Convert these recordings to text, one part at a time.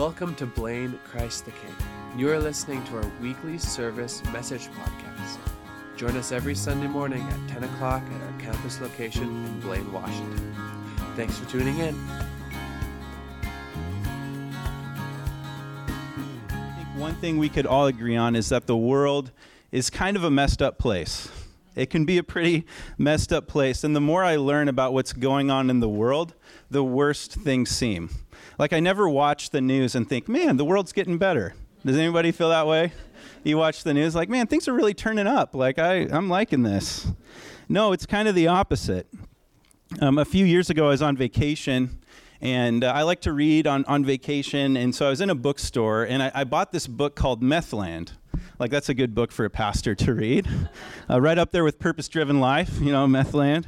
Welcome to Blaine Christ the King. You are listening to our weekly service message podcast. Join us every Sunday morning at 10 o'clock at our campus location in Blaine, Washington. Thanks for tuning in. I think one thing we could all agree on is that the world is kind of a messed up place. It can be a pretty messed up place. And the more I learn about what's going on in the world, the worse things seem. Like, I never watch the news and think, man, the world's getting better. Does anybody feel that way? You watch the news, like, man, things are really turning up. Like, I, I'm liking this. No, it's kind of the opposite. Um, a few years ago, I was on vacation and uh, I like to read on, on vacation. And so I was in a bookstore and I, I bought this book called Methland. Like, that's a good book for a pastor to read. Uh, right up there with Purpose Driven Life, you know, Methland.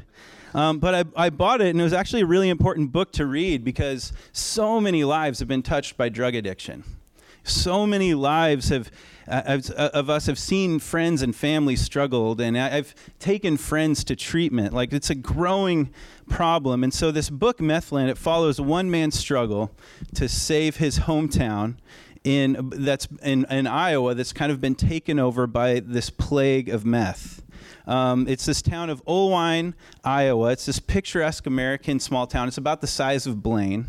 Um, but I, I bought it, and it was actually a really important book to read because so many lives have been touched by drug addiction. So many lives have, uh, uh, of us have seen friends and families struggled, and I've taken friends to treatment. Like it's a growing problem. And so this book, Methland, it follows one man's struggle to save his hometown in that's in, in Iowa that's kind of been taken over by this plague of meth. Um, it's this town of Oelwein, Iowa. It's this picturesque American small town. It's about the size of Blaine.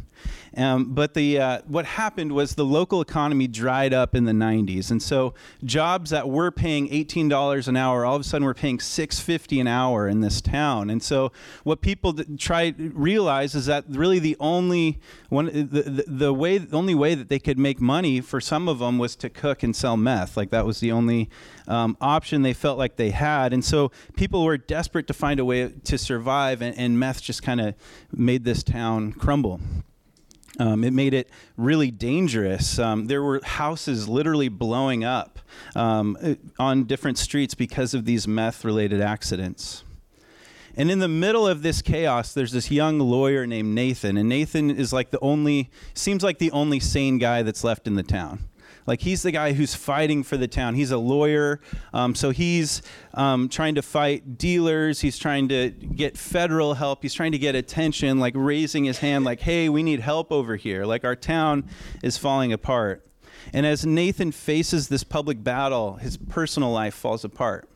Um, but the uh, what happened was the local economy dried up in the 90s, and so jobs that were paying $18 an hour, all of a sudden were paying $6.50 an hour in this town. And so what people try realize is that really the only one the, the, the way the only way that they could make money for some of them was to cook and sell meth. Like that was the only um, option they felt like they had. And so people were desperate to find a way to survive, and, and meth just kind of made this town crumble. Um, it made it really dangerous. Um, there were houses literally blowing up um, on different streets because of these meth related accidents. And in the middle of this chaos, there's this young lawyer named Nathan. And Nathan is like the only, seems like the only sane guy that's left in the town. Like he's the guy who's fighting for the town. He's a lawyer, um, so he's um, trying to fight dealers. He's trying to get federal help. He's trying to get attention, like raising his hand, like, "Hey, we need help over here. Like our town is falling apart." And as Nathan faces this public battle, his personal life falls apart.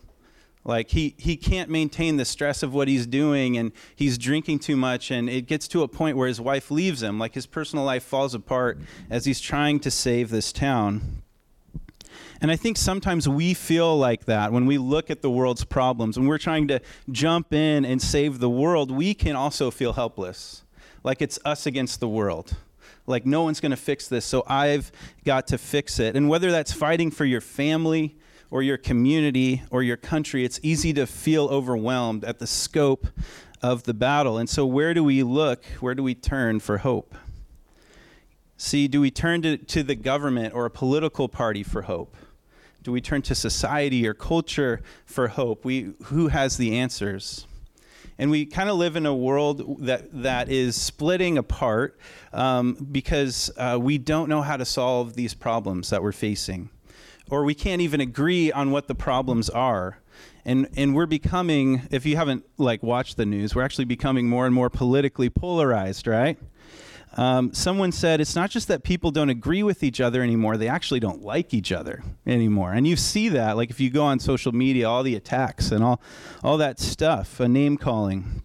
Like he he can't maintain the stress of what he's doing and he's drinking too much and it gets to a point where his wife leaves him. Like his personal life falls apart as he's trying to save this town. And I think sometimes we feel like that when we look at the world's problems. and we're trying to jump in and save the world, we can also feel helpless. Like it's us against the world. Like no one's going to fix this, so I've got to fix it. And whether that's fighting for your family, or your community or your country, it's easy to feel overwhelmed at the scope of the battle. And so, where do we look? Where do we turn for hope? See, do we turn to, to the government or a political party for hope? Do we turn to society or culture for hope? We, who has the answers? And we kind of live in a world that, that is splitting apart um, because uh, we don't know how to solve these problems that we're facing or we can't even agree on what the problems are. And, and we're becoming, if you haven't like watched the news, we're actually becoming more and more politically polarized, right? Um, someone said it's not just that people don't agree with each other anymore, they actually don't like each other anymore. And you see that, like if you go on social media, all the attacks and all, all that stuff, a name calling.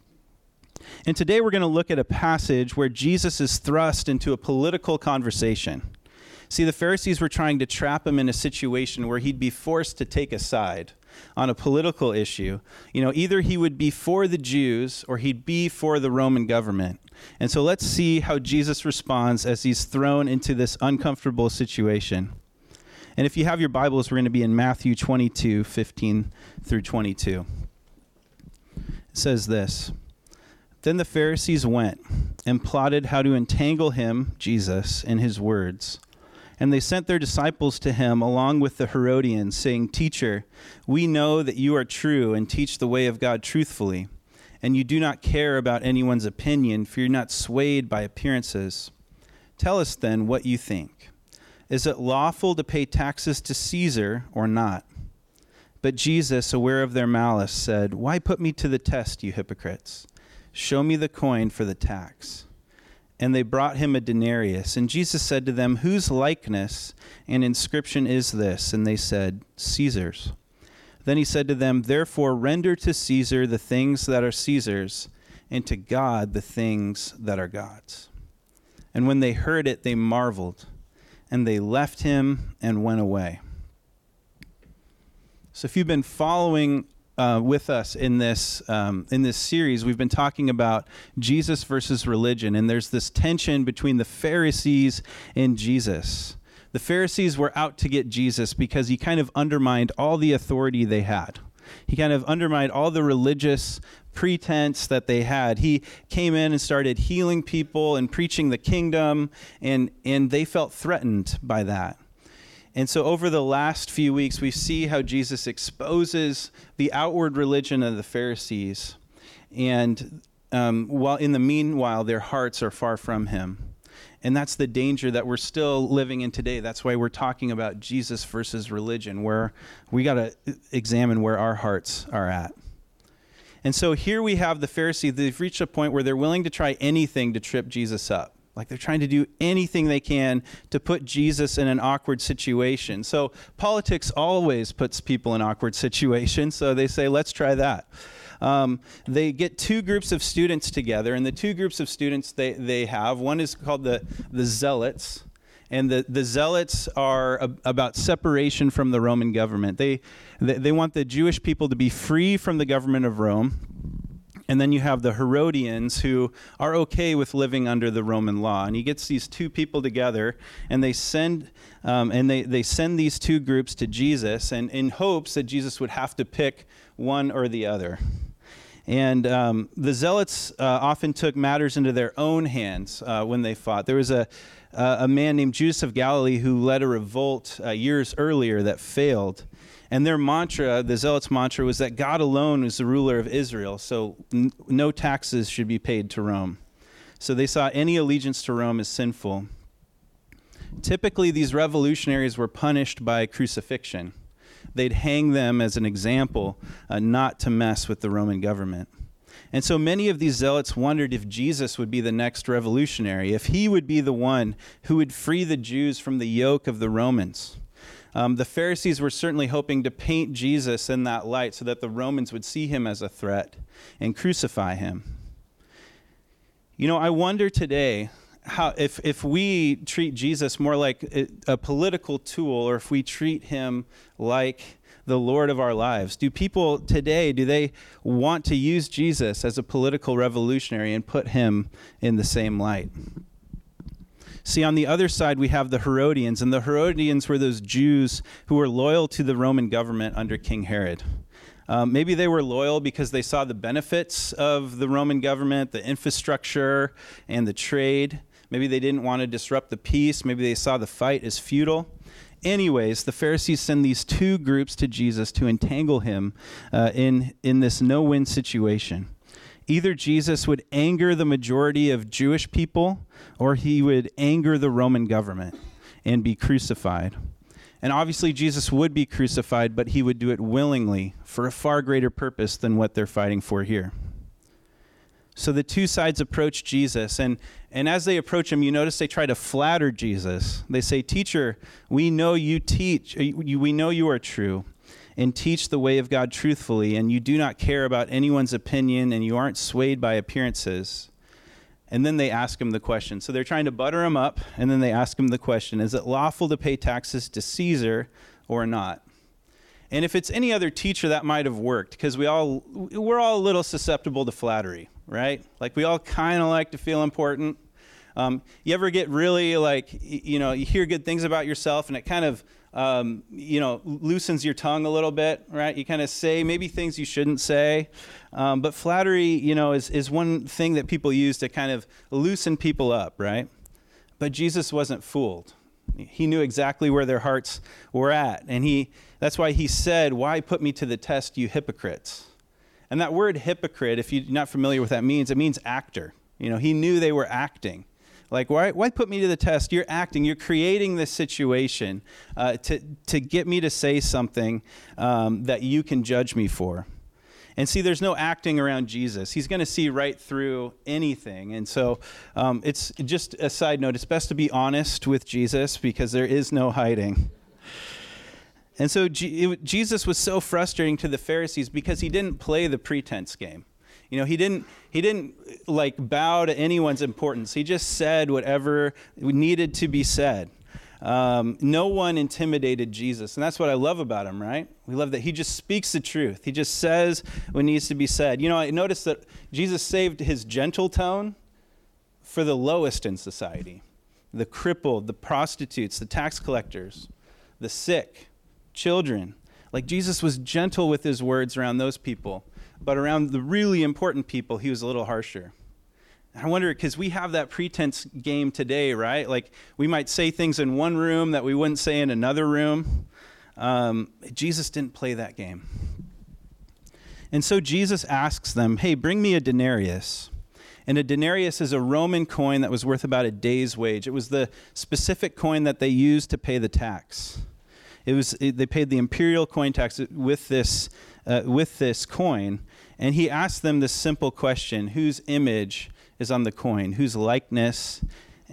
And today we're going to look at a passage where Jesus is thrust into a political conversation. See, the Pharisees were trying to trap him in a situation where he'd be forced to take a side on a political issue. You know, either he would be for the Jews or he'd be for the Roman government. And so let's see how Jesus responds as he's thrown into this uncomfortable situation. And if you have your Bibles, we're going to be in Matthew 22 15 through 22. It says this Then the Pharisees went and plotted how to entangle him, Jesus, in his words. And they sent their disciples to him along with the Herodians, saying, Teacher, we know that you are true and teach the way of God truthfully, and you do not care about anyone's opinion, for you're not swayed by appearances. Tell us then what you think. Is it lawful to pay taxes to Caesar or not? But Jesus, aware of their malice, said, Why put me to the test, you hypocrites? Show me the coin for the tax. And they brought him a denarius. And Jesus said to them, Whose likeness and inscription is this? And they said, Caesar's. Then he said to them, Therefore render to Caesar the things that are Caesar's, and to God the things that are God's. And when they heard it, they marveled, and they left him and went away. So if you've been following uh, with us in this um, in this series, we've been talking about Jesus versus religion, and there's this tension between the Pharisees and Jesus. The Pharisees were out to get Jesus because he kind of undermined all the authority they had. He kind of undermined all the religious pretense that they had. He came in and started healing people and preaching the kingdom, and, and they felt threatened by that. And so, over the last few weeks, we see how Jesus exposes the outward religion of the Pharisees. And um, while in the meanwhile, their hearts are far from him. And that's the danger that we're still living in today. That's why we're talking about Jesus versus religion, where we got to examine where our hearts are at. And so here we have the Pharisees, they've reached a point where they're willing to try anything to trip Jesus up. Like they're trying to do anything they can to put Jesus in an awkward situation. So politics always puts people in awkward situations. So they say, let's try that. Um, they get two groups of students together, and the two groups of students they, they have one is called the, the Zealots. And the, the Zealots are a, about separation from the Roman government. They, they, they want the Jewish people to be free from the government of Rome and then you have the Herodians who are okay with living under the Roman law. And he gets these two people together, and they send um, and they, they send these two groups to Jesus, and in hopes that Jesus would have to pick one or the other. And um, the zealots uh, often took matters into their own hands uh, when they fought. There was a, uh, a man named Judas of Galilee who led a revolt uh, years earlier that failed. And their mantra, the Zealots' mantra, was that God alone is the ruler of Israel, so n- no taxes should be paid to Rome. So they saw any allegiance to Rome as sinful. Typically, these revolutionaries were punished by crucifixion. They'd hang them as an example uh, not to mess with the Roman government. And so many of these zealots wondered if Jesus would be the next revolutionary, if he would be the one who would free the Jews from the yoke of the Romans. Um, the Pharisees were certainly hoping to paint Jesus in that light so that the Romans would see him as a threat and crucify him. You know, I wonder today how if, if we treat Jesus more like a, political tool or if we treat him like the Lord of our lives? Do people today, do they want to use Jesus as a political revolutionary and put him in the same light? See, on the other side, we have the Herodians, and the Herodians were those Jews who were loyal to the Roman government under King Herod. Um, maybe they were loyal because they saw the benefits of the Roman government, the infrastructure, and the trade. Maybe they didn't want to disrupt the peace. Maybe they saw the fight as futile. Anyways, the Pharisees send these two groups to Jesus to entangle him uh, in, in this no win situation. Either Jesus would anger the majority of Jewish people or he would anger the Roman government and be crucified. And obviously, Jesus would be crucified, but he would do it willingly for a far greater purpose than what they're fighting for here. So the two sides approach Jesus, and, and as they approach him, you notice they try to flatter Jesus. They say, Teacher, we know you teach, we know you are true and teach the way of God truthfully, and you do not care about anyone's opinion, and you aren't swayed by appearances. And then they ask him the question. So they're trying to butter him up, and then they ask him the question Is it lawful to pay taxes to Caesar or not? And if it's any other teacher, that might have worked because we all we're all a little susceptible to flattery, right? Like we all kind of like to feel important. Um, you ever get really like you know you hear good things about yourself, and it kind of um, you know, loosens your tongue a little bit, right? You kind of say maybe things you shouldn't say. Um, but flattery, you know, is, is one thing that people use to kind of loosen people up, right? But Jesus wasn't fooled. He knew exactly where their hearts were at. And he, that's why he said, Why put me to the test, you hypocrites? And that word hypocrite, if you're not familiar with that means, it means actor. You know, he knew they were acting. Like, why, why put me to the test? You're acting, you're creating this situation uh, to, to get me to say something um, that you can judge me for. And see, there's no acting around Jesus. He's going to see right through anything. And so um, it's just a side note it's best to be honest with Jesus because there is no hiding. And so G- it, Jesus was so frustrating to the Pharisees because he didn't play the pretense game. You know, he didn't he didn't like bow to anyone's importance. He just said whatever needed to be said. Um, no one intimidated Jesus. And that's what I love about him, right? We love that he just speaks the truth. He just says what needs to be said. You know, I noticed that Jesus saved his gentle tone for the lowest in society the crippled, the prostitutes, the tax collectors, the sick, children. Like Jesus was gentle with his words around those people, but around the really important people, he was a little harsher. I wonder because we have that pretense game today, right? Like we might say things in one room that we wouldn't say in another room. Um, Jesus didn't play that game. And so Jesus asks them, Hey, bring me a denarius. And a denarius is a Roman coin that was worth about a day's wage. It was the specific coin that they used to pay the tax. It was it, they paid the imperial coin tax with this uh, with this coin. And he asked them this simple question: Whose image is on the coin, whose likeness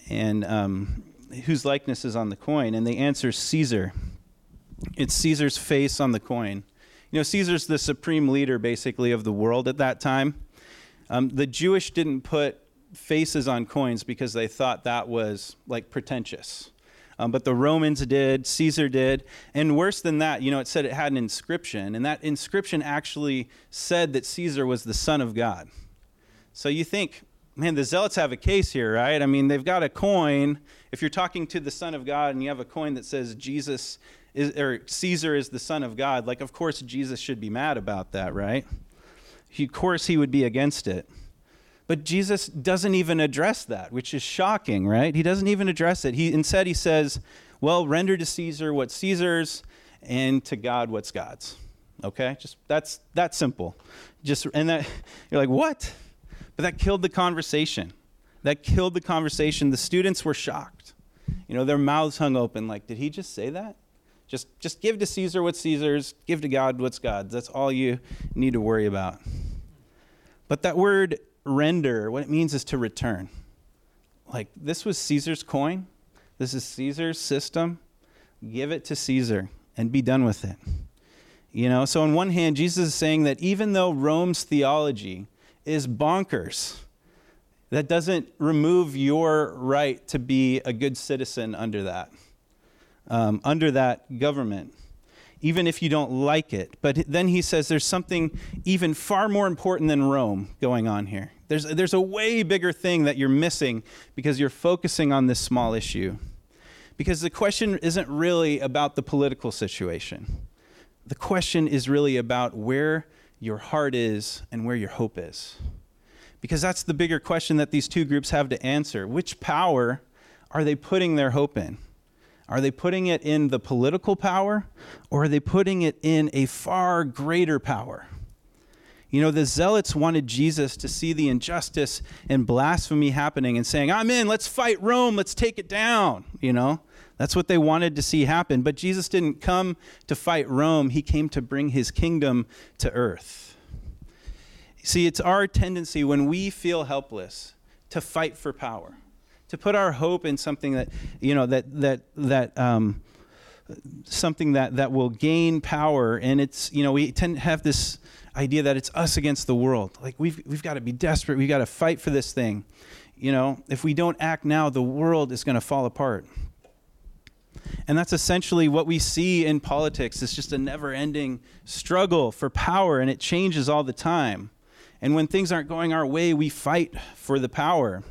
and um, whose likeness is on the coin, and the answer is Caesar. It's Caesar's face on the coin. You know, Caesar's the supreme leader, basically, of the world at that time. Um, the Jewish didn't put faces on coins because they thought that was like pretentious. Um, but the Romans did, Caesar did, and worse than that, you know, it said it had an inscription, and that inscription actually said that Caesar was the son of God. So you think, man, the zealots have a case here, right? I mean, they've got a coin. If you're talking to the Son of God and you have a coin that says Jesus is, or Caesar is the Son of God, like, of course, Jesus should be mad about that, right? He, of course, he would be against it. But Jesus doesn't even address that, which is shocking, right? He doesn't even address it. He instead he says, "Well, render to Caesar what's Caesar's, and to God what's God's." Okay, just that's that simple. Just and that you're like, what? But that killed the conversation. That killed the conversation. The students were shocked. You know, their mouths hung open like, did he just say that? Just, just give to Caesar what's Caesar's, give to God what's God's. That's all you need to worry about. But that word render, what it means is to return. Like, this was Caesar's coin, this is Caesar's system. Give it to Caesar and be done with it. You know, so on one hand, Jesus is saying that even though Rome's theology is bonkers. That doesn't remove your right to be a good citizen under that, um, under that government, even if you don't like it. But then he says there's something even far more important than Rome going on here. There's, there's a way bigger thing that you're missing because you're focusing on this small issue. Because the question isn't really about the political situation, the question is really about where your heart is and where your hope is. Because that's the bigger question that these two groups have to answer. Which power are they putting their hope in? Are they putting it in the political power or are they putting it in a far greater power? You know, the zealots wanted Jesus to see the injustice and blasphemy happening and saying, I'm in, let's fight Rome, let's take it down. You know, that's what they wanted to see happen. But Jesus didn't come to fight Rome, he came to bring his kingdom to earth. See, it's our tendency when we feel helpless to fight for power, to put our hope in something that, you know, that, that, that, um, something that, that will gain power. And it's, you know, we tend to have this idea that it's us against the world. Like we've, we've got to be desperate. We've got to fight for this thing. You know, if we don't act now, the world is going to fall apart. And that's essentially what we see in politics. It's just a never ending struggle for power, and it changes all the time. And when things aren't going our way, we fight for the power.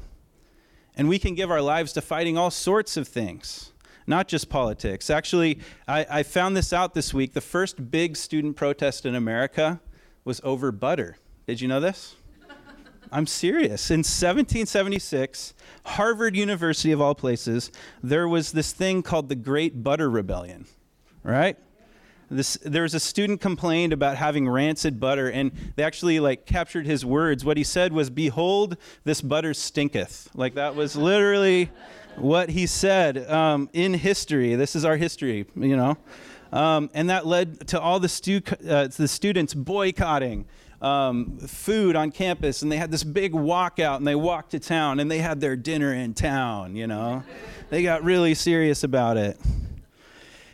And we can give our lives to fighting all sorts of things, not just politics. Actually, I, I found this out this week. The first big student protest in America was over butter. Did you know this? I'm serious. In 1776, Harvard University, of all places, there was this thing called the Great Butter Rebellion, right? This, there was a student complained about having rancid butter, and they actually like captured his words. What he said was, "Behold, this butter stinketh." Like that was literally what he said um, in history. This is our history, you know. Um, and that led to all the, stu- uh, the students boycotting um, food on campus, and they had this big walkout, and they walked to town, and they had their dinner in town, you know? they got really serious about it.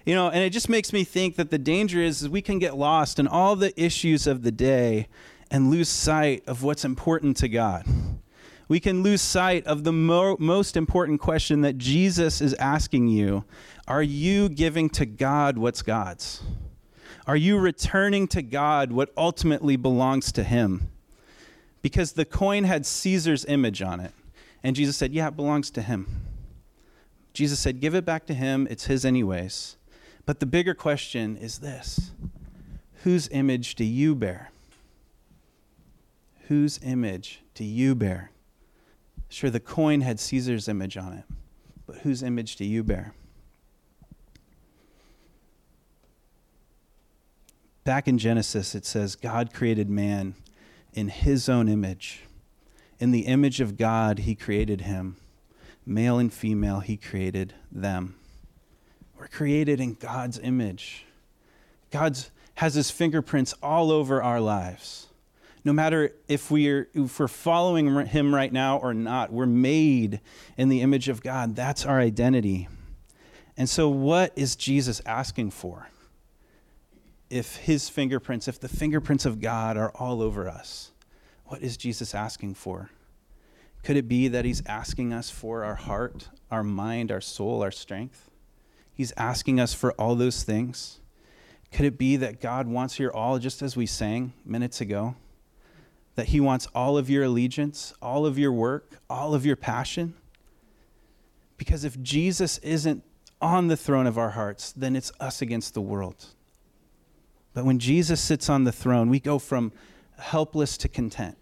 You know, and it just makes me think that the danger is, is we can get lost in all the issues of the day and lose sight of what's important to God. We can lose sight of the mo- most important question that Jesus is asking you Are you giving to God what's God's? Are you returning to God what ultimately belongs to Him? Because the coin had Caesar's image on it. And Jesus said, Yeah, it belongs to Him. Jesus said, Give it back to Him. It's His, anyways. But the bigger question is this Whose image do you bear? Whose image do you bear? Sure, the coin had Caesar's image on it, but whose image do you bear? Back in Genesis, it says, God created man in his own image. In the image of God, he created him. Male and female, he created them. We're created in God's image. God has his fingerprints all over our lives. No matter if we're, if we're following him right now or not, we're made in the image of God. That's our identity. And so, what is Jesus asking for? If his fingerprints, if the fingerprints of God are all over us, what is Jesus asking for? Could it be that he's asking us for our heart, our mind, our soul, our strength? He's asking us for all those things. Could it be that God wants your all, just as we sang minutes ago? That He wants all of your allegiance, all of your work, all of your passion? Because if Jesus isn't on the throne of our hearts, then it's us against the world. But when Jesus sits on the throne, we go from helpless to content.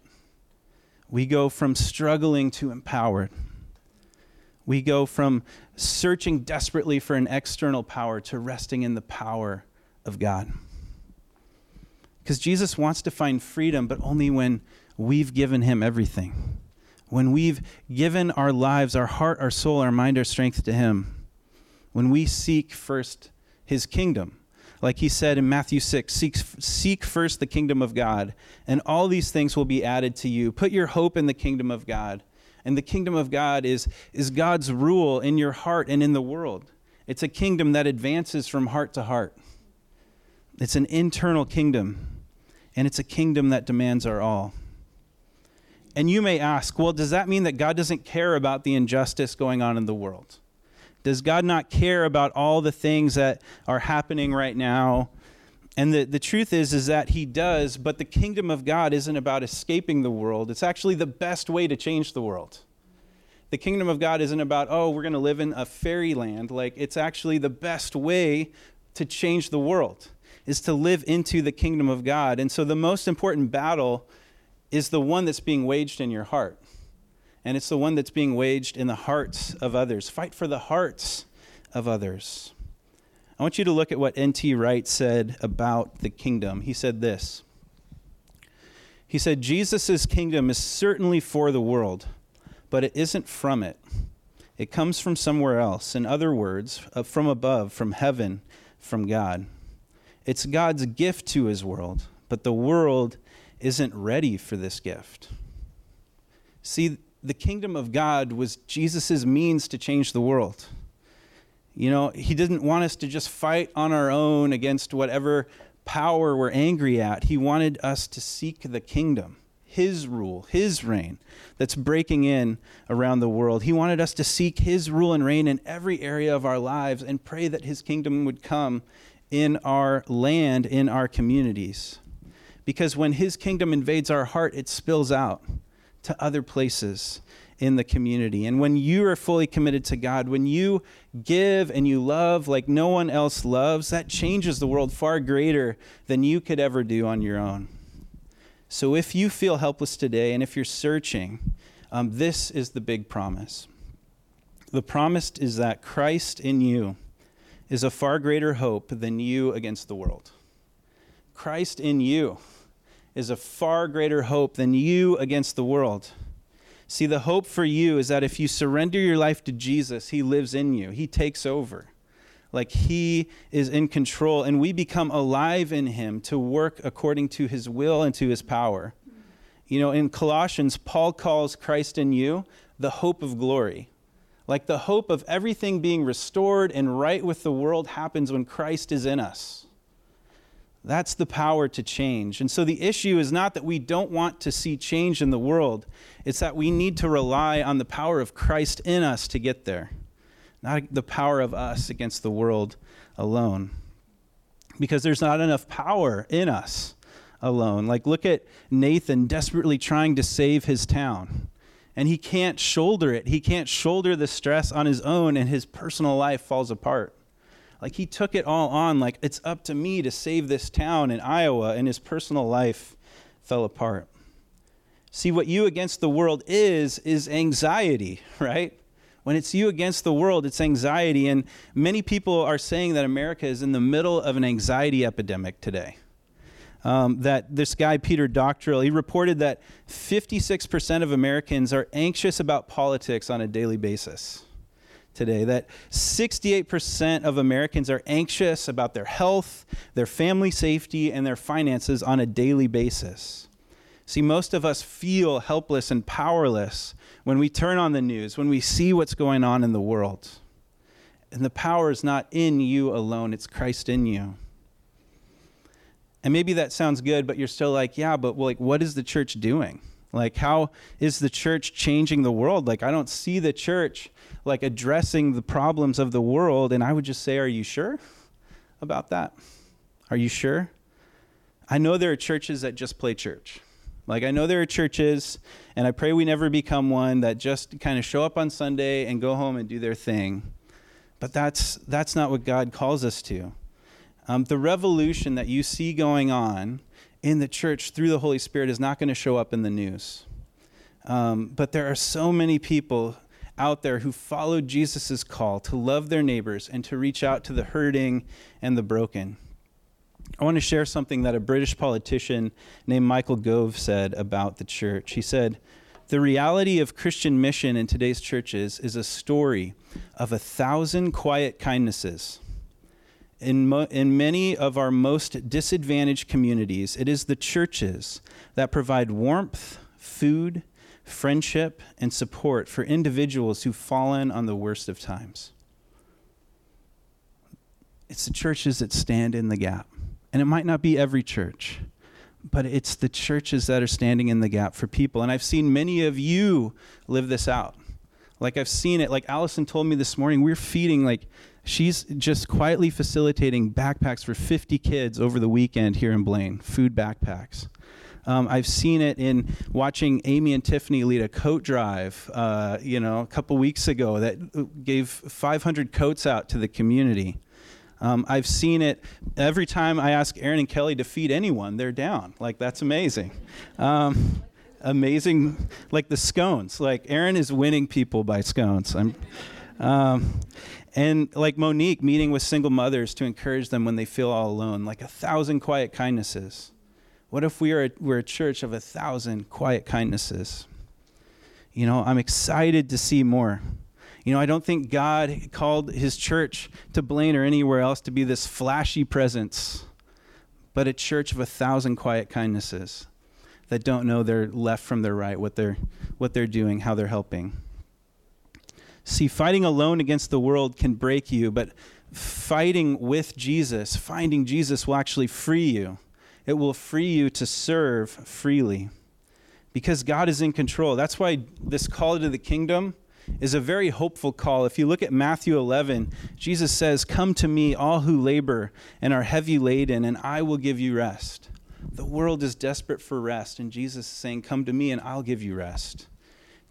We go from struggling to empowered. We go from searching desperately for an external power to resting in the power of God. Because Jesus wants to find freedom, but only when we've given him everything. When we've given our lives, our heart, our soul, our mind, our strength to him. When we seek first his kingdom. Like he said in Matthew 6 seek, seek first the kingdom of God, and all these things will be added to you. Put your hope in the kingdom of God and the kingdom of God is, is God's rule in your heart and in the world. It's a kingdom that advances from heart to heart. It's an internal kingdom, and it's a kingdom that demands our all. And you may ask, well, does that mean that God doesn't care about the injustice going on in the world? Does God not care about all the things that are happening right now? And the, the truth is is that he does, but the kingdom of God isn't about escaping the world. It's actually the best way to change the world. The kingdom of God isn't about, oh, we're going to live in a fairyland. Like it's actually the best way to change the world is to live into the kingdom of God. And so the most important battle is the one that's being waged in your heart. And it's the one that's being waged in the hearts of others. Fight for the hearts of others. I want you to look at what N.T. Wright said about the kingdom. He said this He said, Jesus' kingdom is certainly for the world, but it isn't from it. It comes from somewhere else. In other words, uh, from above, from heaven, from God. It's God's gift to his world, but the world isn't ready for this gift. See, the kingdom of God was Jesus' means to change the world. You know, he didn't want us to just fight on our own against whatever power we're angry at. He wanted us to seek the kingdom, his rule, his reign that's breaking in around the world. He wanted us to seek his rule and reign in every area of our lives and pray that his kingdom would come in our land, in our communities. Because when his kingdom invades our heart, it spills out to other places in the community. And when you are fully committed to God, when you give and you love like no one else loves, that changes the world far greater than you could ever do on your own. So if you feel helpless today and if you're searching, um, this is the big promise. The promise is that Christ in you is a far greater hope than you against the world. Christ in you is a far greater hope than you against the world. See, the hope for you is that if you surrender your life to Jesus, He lives in you, He takes over. Like he is in control, and we become alive in him to work according to his will and to his power. You know, in Colossians, Paul calls Christ in you the hope of glory. Like the hope of everything being restored and right with the world happens when Christ is in us. That's the power to change. And so the issue is not that we don't want to see change in the world, it's that we need to rely on the power of Christ in us to get there, not the power of us against the world alone. Because there's not enough power in us alone. Like, look at Nathan desperately trying to save his town. And he can't shoulder it. He can't shoulder the stress on his own, and his personal life falls apart. Like he took it all on, like it's up to me to save this town in Iowa, and his personal life fell apart. See, what you against the world is, is anxiety, right? When it's you against the world, it's anxiety. And many people are saying that America is in the middle of an anxiety epidemic today. Um, that this guy, Peter Doctorow, he reported that 56% of Americans are anxious about politics on a daily basis today that 68% of Americans are anxious about their health, their family safety, and their finances on a daily basis. See, most of us feel helpless and powerless when we turn on the news, when we see what's going on in the world. And the power is not in you alone, it's Christ in you. And maybe that sounds good, but you're still like, yeah, but like, what is the church doing? Like, how is the church changing the world? Like, I don't see the church like addressing the problems of the world. And I would just say, are you sure about that? Are you sure? I know there are churches that just play church. Like, I know there are churches, and I pray we never become one that just kind of show up on Sunday and go home and do their thing. But that's, that's not what God calls us to. Um, the revolution that you see going on in the church through the Holy Spirit is not going to show up in the news. Um, but there are so many people out there who followed Jesus' call to love their neighbors and to reach out to the hurting and the broken. I want to share something that a British politician named Michael Gove said about the church. He said, The reality of Christian mission in today's churches is a story of a thousand quiet kindnesses in, mo- in many of our most disadvantaged communities, it is the churches that provide warmth, food, friendship, and support for individuals who've fallen on the worst of times. It's the churches that stand in the gap. And it might not be every church, but it's the churches that are standing in the gap for people. And I've seen many of you live this out. Like I've seen it, like Allison told me this morning, we're feeding like She's just quietly facilitating backpacks for 50 kids over the weekend here in Blaine, food backpacks. Um, I've seen it in watching Amy and Tiffany lead a coat drive, uh, you know, a couple weeks ago that gave 500 coats out to the community. Um, I've seen it every time I ask Aaron and Kelly to feed anyone, they're down. Like, that's amazing. Um, amazing, like the scones. Like, Aaron is winning people by scones. I'm, um, and like Monique, meeting with single mothers to encourage them when they feel all alone, like a thousand quiet kindnesses. What if we are a, we're a church of a thousand quiet kindnesses? You know, I'm excited to see more. You know, I don't think God called his church to Blaine or anywhere else to be this flashy presence, but a church of a thousand quiet kindnesses that don't know their left from their right, what they're, what they're doing, how they're helping. See, fighting alone against the world can break you, but fighting with Jesus, finding Jesus will actually free you. It will free you to serve freely because God is in control. That's why this call to the kingdom is a very hopeful call. If you look at Matthew 11, Jesus says, Come to me, all who labor and are heavy laden, and I will give you rest. The world is desperate for rest, and Jesus is saying, Come to me, and I'll give you rest.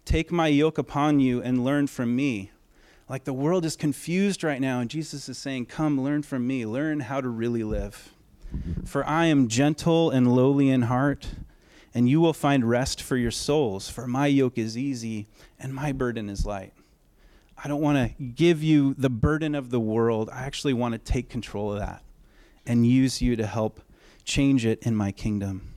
Take my yoke upon you and learn from me. Like the world is confused right now, and Jesus is saying, Come, learn from me. Learn how to really live. For I am gentle and lowly in heart, and you will find rest for your souls. For my yoke is easy and my burden is light. I don't want to give you the burden of the world. I actually want to take control of that and use you to help change it in my kingdom.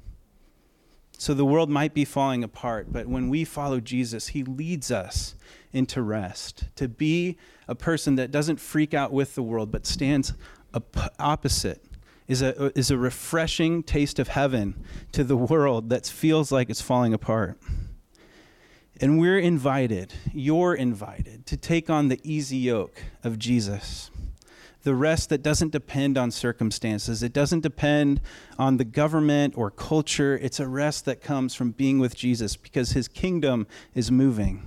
So the world might be falling apart, but when we follow Jesus, he leads us into rest, to be a person that doesn't freak out with the world, but stands op- opposite, is a, is a refreshing taste of heaven to the world that feels like it's falling apart. And we're invited, you're invited, to take on the easy yoke of Jesus the rest that doesn't depend on circumstances. It doesn't depend on the government or culture. It's a rest that comes from being with Jesus because his kingdom is moving.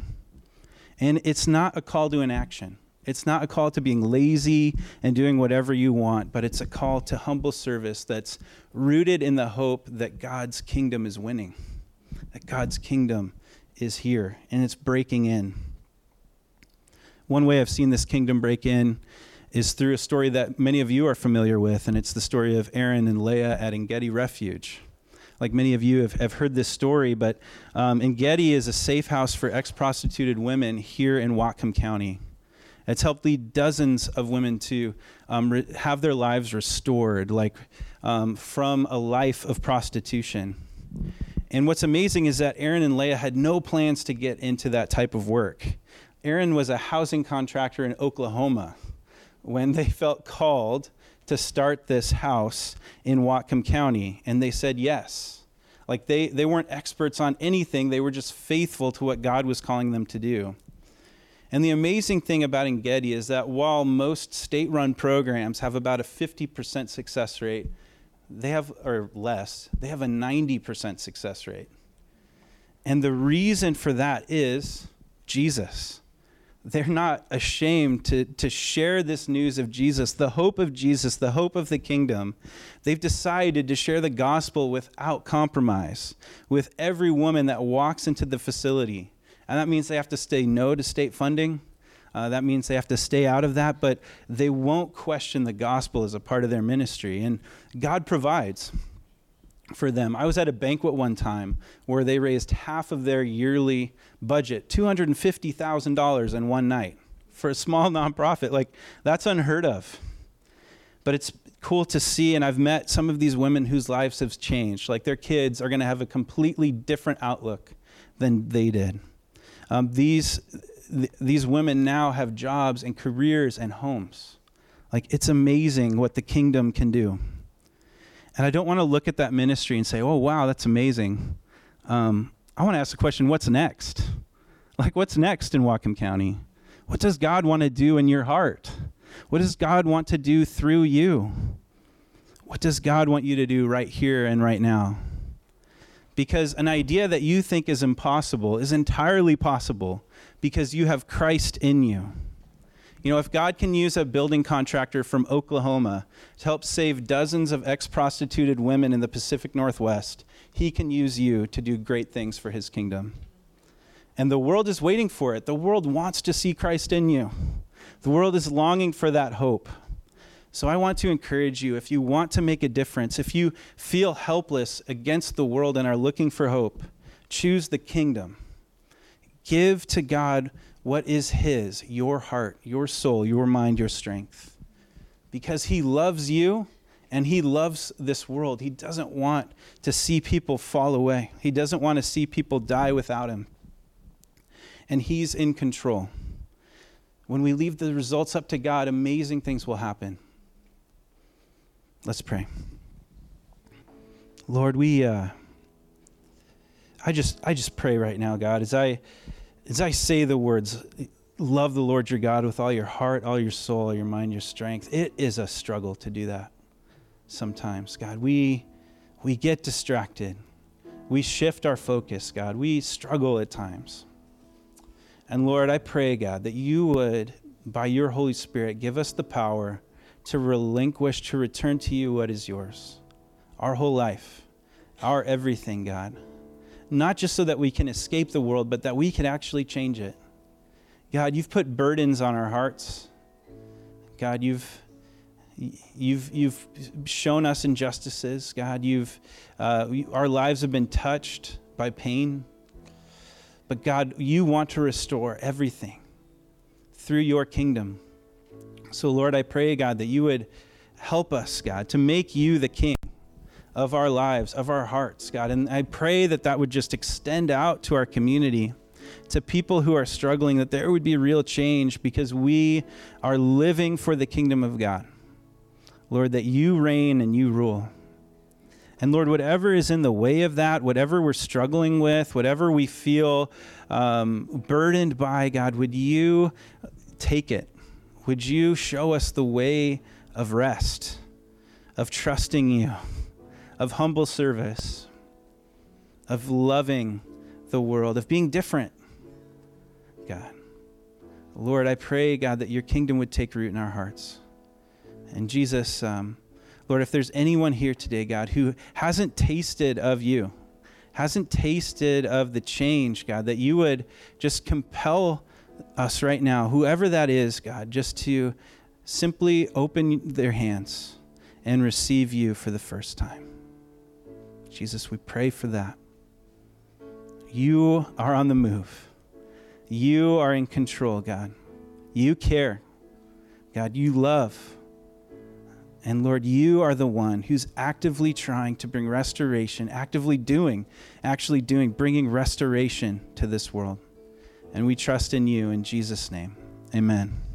And it's not a call to inaction. It's not a call to being lazy and doing whatever you want, but it's a call to humble service that's rooted in the hope that God's kingdom is winning, that God's kingdom is here, and it's breaking in. One way I've seen this kingdom break in is through a story that many of you are familiar with, and it's the story of Aaron and Leah at Engedi Refuge. Like many of you have, have heard this story, but um, Engedi is a safe house for ex prostituted women here in Whatcom County. It's helped lead dozens of women to um, re- have their lives restored, like um, from a life of prostitution. And what's amazing is that Aaron and Leah had no plans to get into that type of work. Aaron was a housing contractor in Oklahoma when they felt called to start this house in Whatcom County, and they said yes. Like they, they weren't experts on anything, they were just faithful to what God was calling them to do. And the amazing thing about Engedi is that while most state run programs have about a 50% success rate, they have, or less, they have a 90% success rate. And the reason for that is Jesus they're not ashamed to, to share this news of Jesus, the hope of Jesus, the hope of the kingdom. They've decided to share the gospel without compromise with every woman that walks into the facility. And that means they have to say no to state funding. Uh, that means they have to stay out of that, but they won't question the gospel as a part of their ministry. And God provides for them. I was at a banquet one time where they raised half of their yearly budget, $250,000 in one night for a small nonprofit. Like, that's unheard of. But it's cool to see, and I've met some of these women whose lives have changed. Like, their kids are going to have a completely different outlook than they did. Um, these, th- these women now have jobs and careers and homes. Like, it's amazing what the kingdom can do. And I don't want to look at that ministry and say, oh, wow, that's amazing. Um, I want to ask the question what's next? Like, what's next in Whatcom County? What does God want to do in your heart? What does God want to do through you? What does God want you to do right here and right now? Because an idea that you think is impossible is entirely possible because you have Christ in you. You know, if God can use a building contractor from Oklahoma to help save dozens of ex prostituted women in the Pacific Northwest, he can use you to do great things for his kingdom. And the world is waiting for it. The world wants to see Christ in you, the world is longing for that hope. So I want to encourage you if you want to make a difference, if you feel helpless against the world and are looking for hope, choose the kingdom. Give to God what is His, your heart, your soul, your mind, your strength. Because He loves you and He loves this world. He doesn't want to see people fall away, He doesn't want to see people die without Him. And He's in control. When we leave the results up to God, amazing things will happen. Let's pray. Lord, we uh, I just I just pray right now, God, as I as I say the words, love the Lord your God with all your heart, all your soul, all your mind, your strength, it is a struggle to do that sometimes. God, we, we get distracted. We shift our focus, God. We struggle at times. And Lord, I pray, God, that you would, by your Holy Spirit, give us the power to relinquish, to return to you what is yours our whole life, our everything, God not just so that we can escape the world, but that we can actually change it. God, you've put burdens on our hearts. God, you've you've you've shown us injustices. God, you've uh, our lives have been touched by pain. But God, you want to restore everything through your kingdom. So, Lord, I pray, God, that you would help us, God, to make you the king of our lives, of our hearts, God. And I pray that that would just extend out to our community, to people who are struggling, that there would be real change because we are living for the kingdom of God. Lord, that you reign and you rule. And Lord, whatever is in the way of that, whatever we're struggling with, whatever we feel um, burdened by, God, would you take it? Would you show us the way of rest, of trusting you, of humble service, of loving the world, of being different, God? Lord, I pray, God, that your kingdom would take root in our hearts. And Jesus, um, Lord, if there's anyone here today, God, who hasn't tasted of you, hasn't tasted of the change, God, that you would just compel us right now, whoever that is, God, just to simply open their hands and receive you for the first time. Jesus, we pray for that. You are on the move. You are in control, God. You care. God, you love. And Lord, you are the one who's actively trying to bring restoration, actively doing, actually doing, bringing restoration to this world. And we trust in you in Jesus' name. Amen.